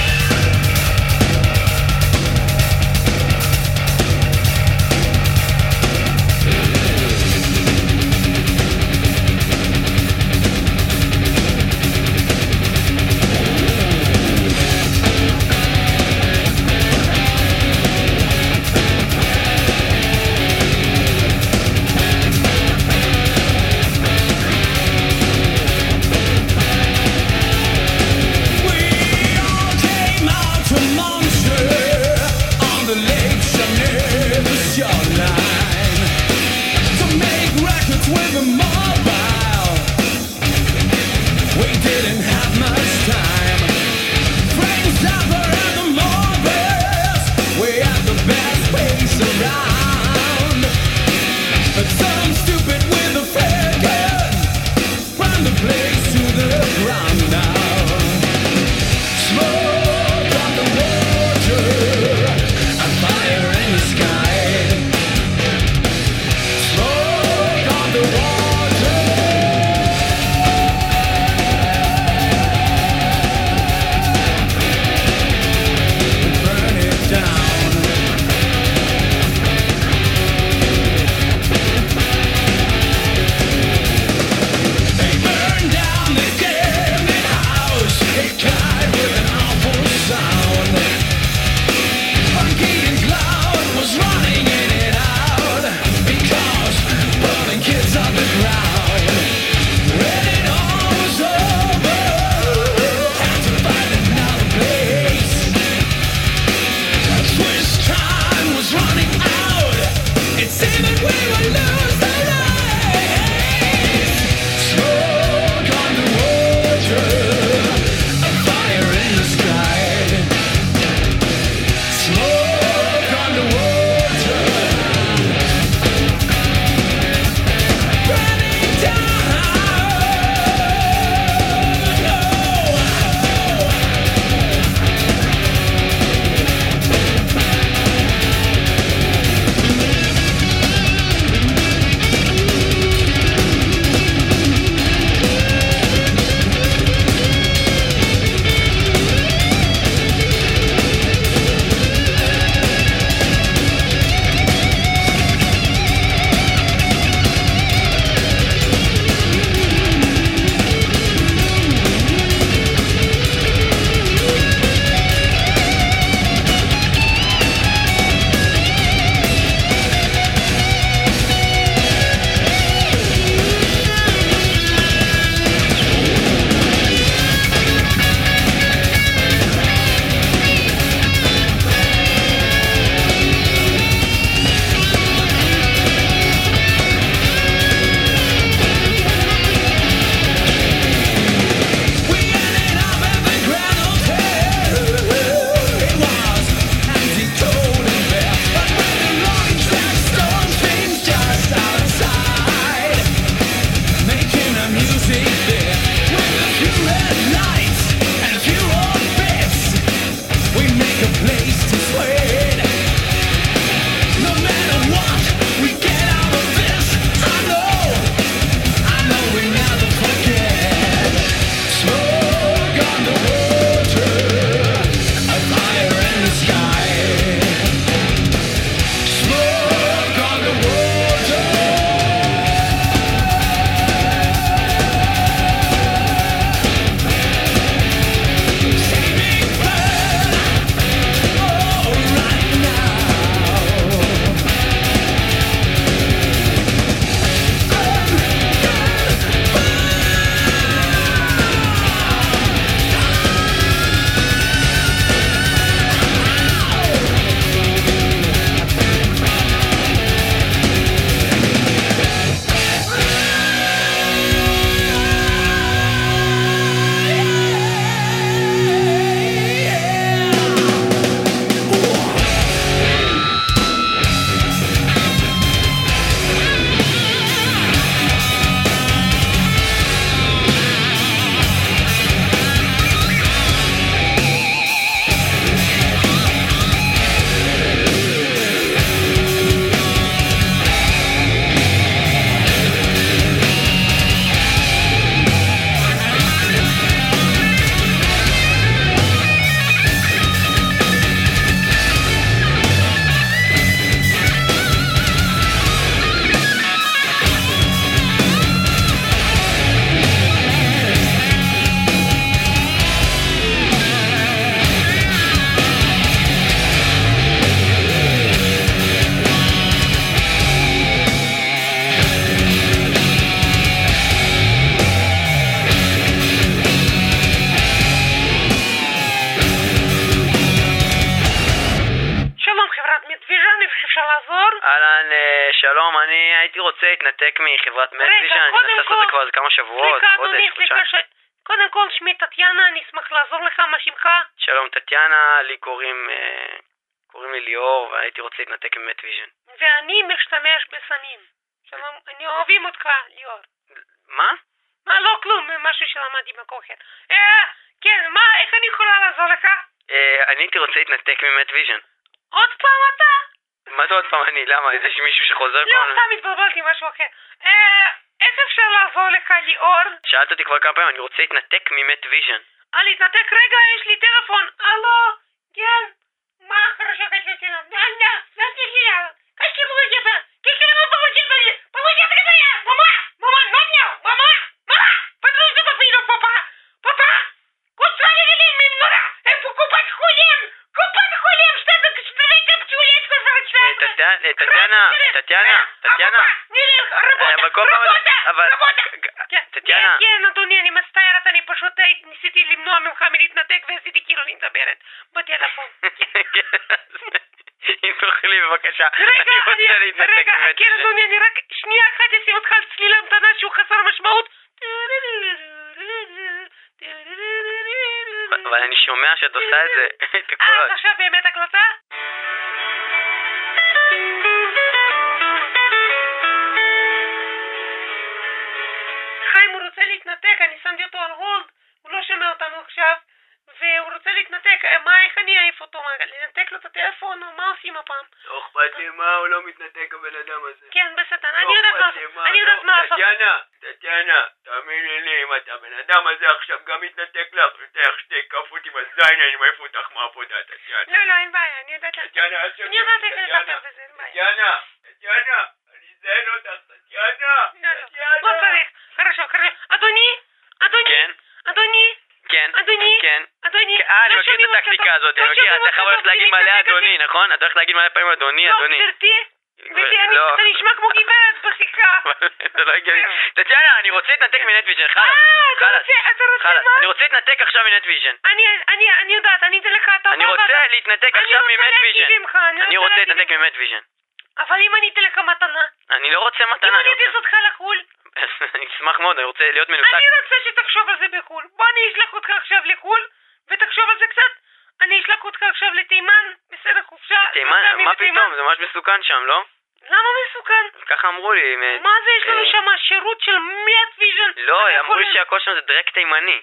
להתנתק מחברת מטוויז'ן, אני מנסה לעשות את זה כבר איזה כמה שבועות, חודש, חודשיים. קודם כל, שמי טטיאנה, אני אשמח לעזור לך, מה שמך? שלום טטיאנה, לי קוראים, אה, קוראים לי ליאור, והייתי רוצה להתנתק ממטוויז'ן. ואני משתמש בסמים. שלום, אני אוהבים אותך, ליאור. מה? מה, לא כלום, משהו שלמדתי בכוחר. אה, כן, מה, איך אני יכולה לעזור לך? אה, אני הייתי רוצה להתנתק ממטוויז'ן. עוד פעם אתה? מה זה עוד פעם אני? למה? יש מישהו שחוזר לא, כל סתם התבלבלתי, משהו אחר. אה, איך אפשר לעזור לך, ליאור? שאלת אותי כבר כמה פעמים, אני רוצה להתנתק ממטוויז'ן. אה, להתנתק רגע, יש לי טלפון. הלו, כן? מה, хорошо, хотите нам? Да, да, знаете, я, какие вы это, какие вы получили, получили это я, мама, мама, мама, мама, мама, подожди, попиду, папа, папа, куда вы вели мне много, э, покупать хулем, купать хулем, что это, что это, пчелечка, אה, טטיאנה, אה, טטיאנה, טטיאנה, טטיאנה. אה, אבל כל פעם... אבל... טטיאנה. כן, אדוני, אני מצטערת, אני פשוט אה, ניסיתי למנוע ממך מלהתנתק ועשיתי כאילו אני מדברת בטלפון. אם תוכלי בבקשה, רגע, אני רוצה להתנתק רגע, כן, ממטוויז'ן. אדוני, אני רק שנייה אחת אשים אותך על צליל המתנה שהוא חסר משמעות. אבל אני שומע שאת עושה את זה, את אה. <laughs> אז עכשיו באמת הקלטה? חיים, הוא רוצה להתנתק, אני שמתי אותו על הולד, הוא לא שומע אותנו עכשיו, והוא רוצה להתנתק, מה, איך אני אעיף אותו? לנתק לו את הטלפון, או מה עושים הפעם? לא אכפת לי מה, הוא לא מתנתק הבן אדם הזה. כן, בסדר, אני יודעת מה לעשות, אני יודעת מה לעשות. טטיאנה, טטיאנה, תאמיני לי, אם אתה הבן אדם הזה עכשיו גם מתנתק לך, נותן שתי כפות עם הזין, אני מעיף אותך מהעבודה, טטיאנה. לא, לא, אין בעיה, אני יודעת לעשות. טטיאנה, אל תשאלי, טטיאנה, טטיאנה, טטיאנה, אני אזיין אותך, טטיאנה, טטיאנה. לא צריך, חרשו, חרשו. אדוני? אדוני? כן? אדוני? כן. אדוני? כן. אדוני, כן, אה, אני לא מכיר שומעים את אותך הטקטיקה טוב. הזאת, לא אני מכיר, שומעים אתה אותך ללכת טוב, להגיד מלא אדוני, נכון? אתה הולך להגיד מלא פעמים אדוני, לא, אדוני. גברתי, גברתי, אני- לא. אתה נשמע כמו <laughs> גברת בשיחה. <laughs> זה לא הגיוני. טטיאנה, אני רוצה להתנתק מנטוויז'ן, חלאס, אה, אתה חלאס, רוצה, אתה. מה? אני רוצה להתנתק עכשיו מנטוויז'ן. אני, יודעת, אני אתן לך הטבה. אני רוצה להתנתק עכשיו מנטוויז'ן. אני רוצה להתנתק. מנטוויז'ן. אבל אם אני אתן לך מתנה, אני לא רוצה אם מתנה, אני אני אטיס. אותך לחו"ל, <laughs> אשמח מאוד, אני רוצה להיות מנותק. אני רוצה שתחשוב על זה בחו"ל. בוא אני אשלח אותך עכשיו לחו"ל, ותחשוב על זה קצת. אני אשלח אותך עכשיו לתימן, בסדר, חופשה. תימן, שלושה ימים מה לתימן. פתאום? זה ממש מסוכן שם, לא? למה מסוכן? ככה אמרו לי. מה זה, יש לנו אה, שם שירות של נטוויז'ן? לא, אמרו לי שהכל שם זה דרק תימני.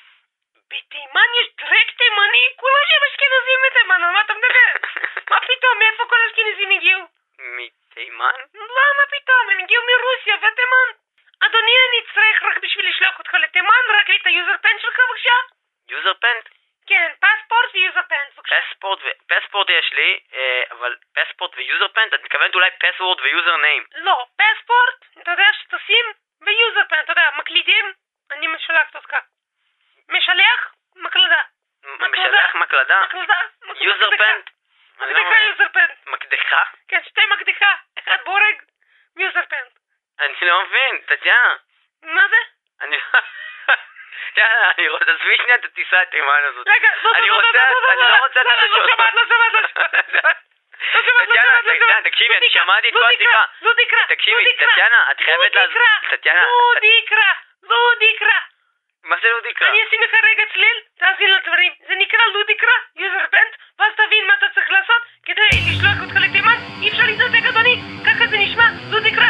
בתימן יש דרק תימני? כולם שם אשכנזים בתימן, על מה אתה מדבר? <laughs> מה פתאום, מאיפה כל האשכנזים הגיעו? מתימן? לא, מה פתאום, הם הגיעו מרוסיה ותימן. אדוני, אני אצטרך רק בשביל לשלוח אותך לתימן, רק לי את ה user פן שלך בבקשה. user פנט? כן, פספורט ו user פן, בבקשה. פספורט ו... פספורט יש לי, אה, אבל פספורט ו user פנט? את מתכוונת אולי password ו user name. לא, פספורט, אתה יודע שתשים, ו user פן, אתה יודע, מקלידים, אני משלחת אותך. משלח, מקלדה. משלח מקלדה? מקלדה, user מקדחה. פנט? לא מקדחה מבין. user פן. מקדחה? כן, שתי מקדחה, אחד בורג, ו user פן. אני לא מבין, טטיאנה. מה זה? אני לא... <laughs> יאללה, אני רוצה, עזבי שנייה את הטיסה התימן הזאת. רגע, לא, לא, לא, רוצה, לא, לא, אני לא, לא רוצה לא, את לא, לא החשוב. שמעת, לא שמעת, לא לא. לא לא טטיאנה, לא. תקשיבי, אני שמעתי את כל לודיקרה, השיחה. לודיקרה, תקשיבי, לודיקרה, טטיאנה, את חייבת. לודיקרה, טטיאנה, לודיקרה, לודיקרה. מה זה לודיקה? אני אשים לך רגע צליל, תאזין לדברים. זה נקרא לודיקרה, Userpent, ואז תבין מה אתה צריך לעשות כדי לשלוח אותך לתימן. אי אפשר להתנתק, אדוני. ככה זה נשמע, לודיקרה,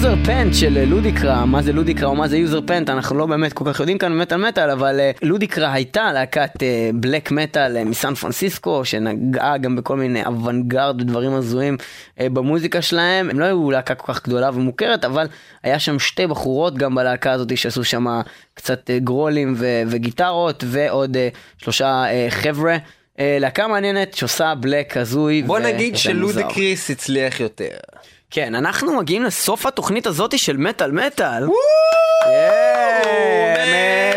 ל Userpent של לודיקרה, מה זה לודיקרה או מה זה Userpent, אנחנו לא באמת כל כך יודעים כאן במטאל מטאל, אבל אה, לודיקרה הייתה להקת black metal מסן פרנסיסקו, שנגעה גם בכל מיני אוונגרד ודברים הזויים אה, במוזיקה שלהם, הם לא היו להקה כל כך גדולה ומוכרת, אבל היה שם שתי בחורות גם בלהקה הזאת שעשו שם קצת אה, גרולים ו- וגיטרות, ועוד אה, שלושה אה, חבר'ה. אה, להקה מעניינת שעושה black הזוי. בוא נגיד ומוזר. שלודקריס הצליח יותר. כן, אנחנו מגיעים לסוף התוכנית הזאתי של מטאל מטאל.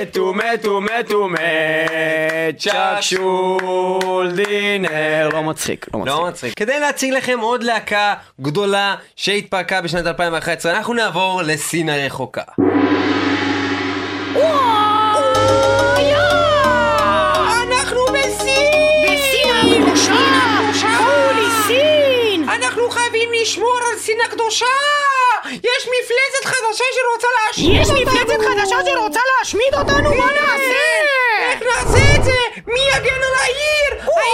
מתו, מתו, מתו, מת, צ'אק שול דינר. לא מצחיק, לא מצחיק. לא מצחיק. כדי להציג לכם עוד להקה גדולה שהתפרקה בשנת 2011, אנחנו נעבור לסין הרחוקה. אנחנו לשמור על סין הקדושה! יש מפלצת חדשה שרוצה להשמיד יש אותנו! מפלצת חדשה שרוצה להשמיד אותנו, מה. נעשה? איך נעשה את זה? מי יגן על העיר? אה!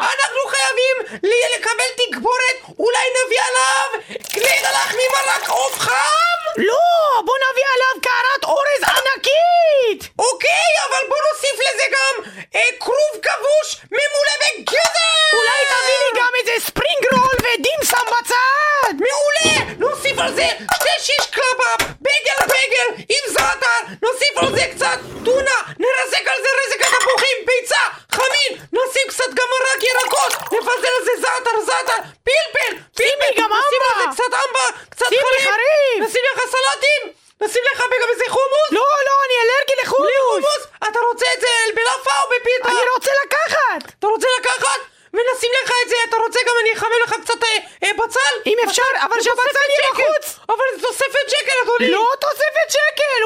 אנחנו חייבים לקבל תגבורת, אולי נביא עליו גלידה לחמי מרק עוף חם? לא! בוא נביא עליו קערת אורז ענקית! אוקיי, אבל בוא נוסיף לזה גם אה, כרוב כבוש ממולא בגזר! אולי תביא לי גם איזה spring roll ודים סאם בצד! מעולה! נוסיף על זה שתי שישקבאב, בגל בגל עם זעתר, נוסיף על זה קצת טונה, נרסק על זה רסק התפוחים, ביצה, חמין, נשים קצת גם מרק ירקות, נפזר על זה זעתר, זעתר, פלפל, פלפל, נשים על זה. קצת אמבה, קצת חריף. נשים לך סלטים, נשים לך גם איזה חומוס, לא, לא, אני אלרגי לחומוס! בלי חומוס, אתה רוצה את זה בלאפה או בפיתה? אני רוצה לקחת! אתה רוצה לקחת? ונשים לך את זה, אתה רוצה גם אני אחמם לך קצת אה, אה, בצל? אם אפשר, אבל שהבצל יהיה. בחוץ! אבל זה תוספת שקל, אדוני! לא תוספת שקל!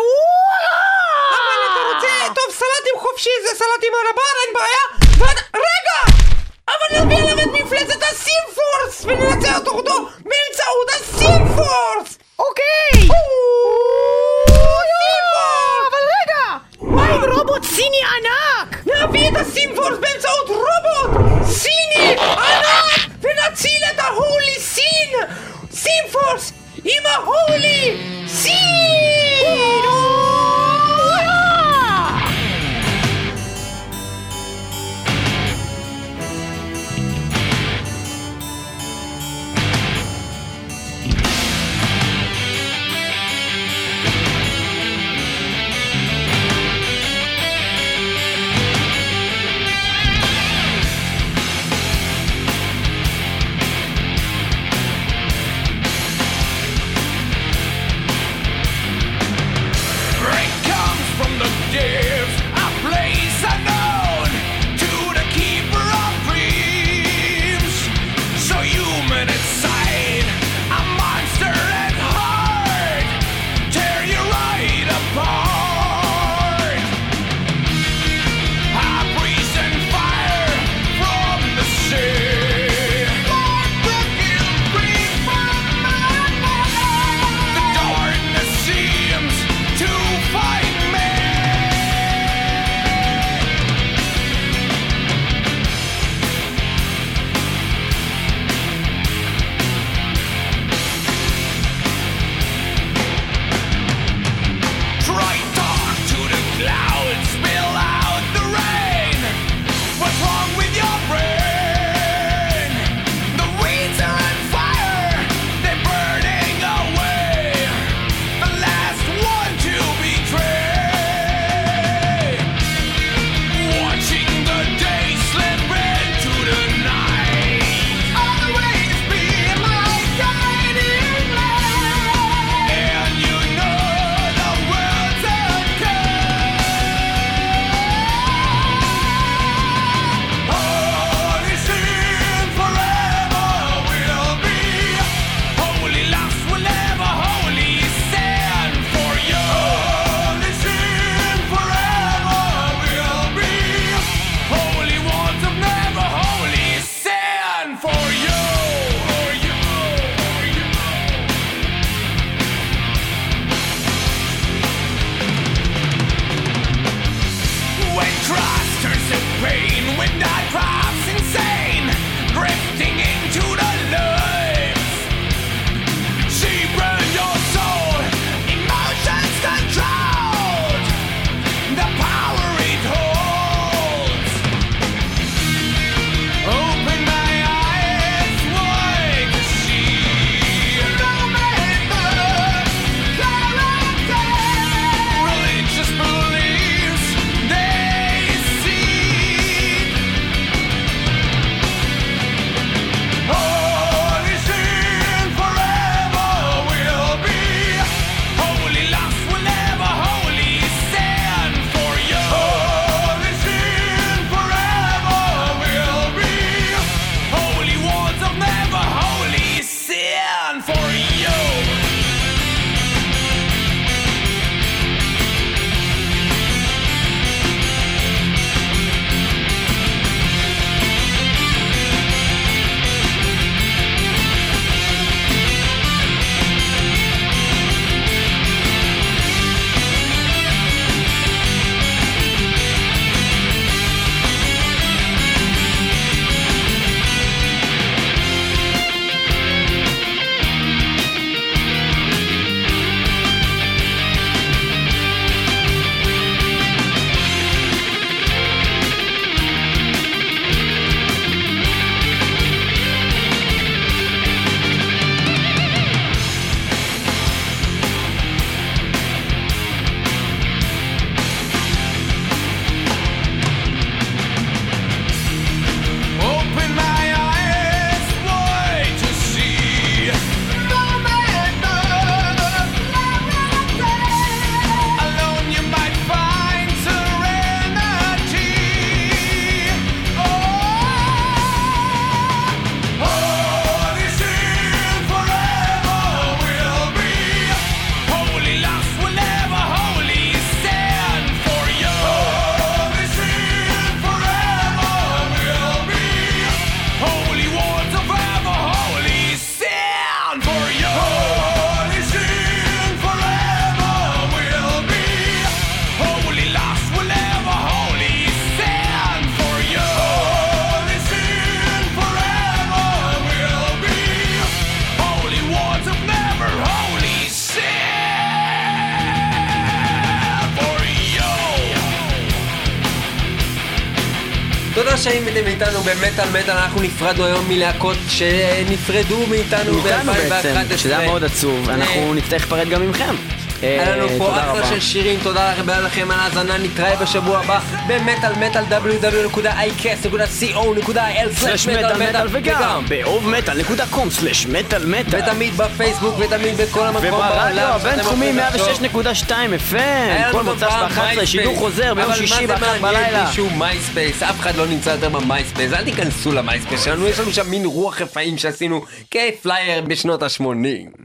אבל אתה רוצה... טוב, סלטים חופשי זה סלטים על הבר, אין בעיה! ועד... רגע! אבל נביא עליו את מפלצת הסימפורס! וננצח אותו אותו באמצעות הסימפורס! אוקיי! סימפורס! אבל רגע! מה עם רובוט סיני ענק? נביא את הסימפורס באמצעות רובוט סיני ענק ונציל את ההולי סין! סימפורס עם ההולי סין! במטאל מטאל, אנחנו נפרדנו היום מלהקות שנפרדו מאיתנו מאיתנו בעצם, ב-2011. שזה היה מאוד עצוב, אנחנו נצטרך להיפרד גם מכם. היה אה, לנו פה אחלה. של שירים, תודה רבה לכם על ההאזנה, נתראה בשבוע הבא במטאל מטאל www.icast.co.il סלש מטאל מטאל וגם באוב מטאל נקודה קום סלש מטאל מטאל ותמיד בפייסבוק ותמיד בכל המקום וברדיו בעולם שאתם הבינתחומי יכולים לחשוב. 106.2 FM היה כל לנו מוצ"ש פעם ב-11 MySpace. שידור חוזר ביום שישי אבל מה ב-1 זה מעניין בלילה מישהו מייספייס? אף אחד לא נמצא יותר במייספייס, אל תיכנסו למייספייס שלנו, יש לנו שם מין רוח רפאים שעשינו כפלייר בשנות ה-80.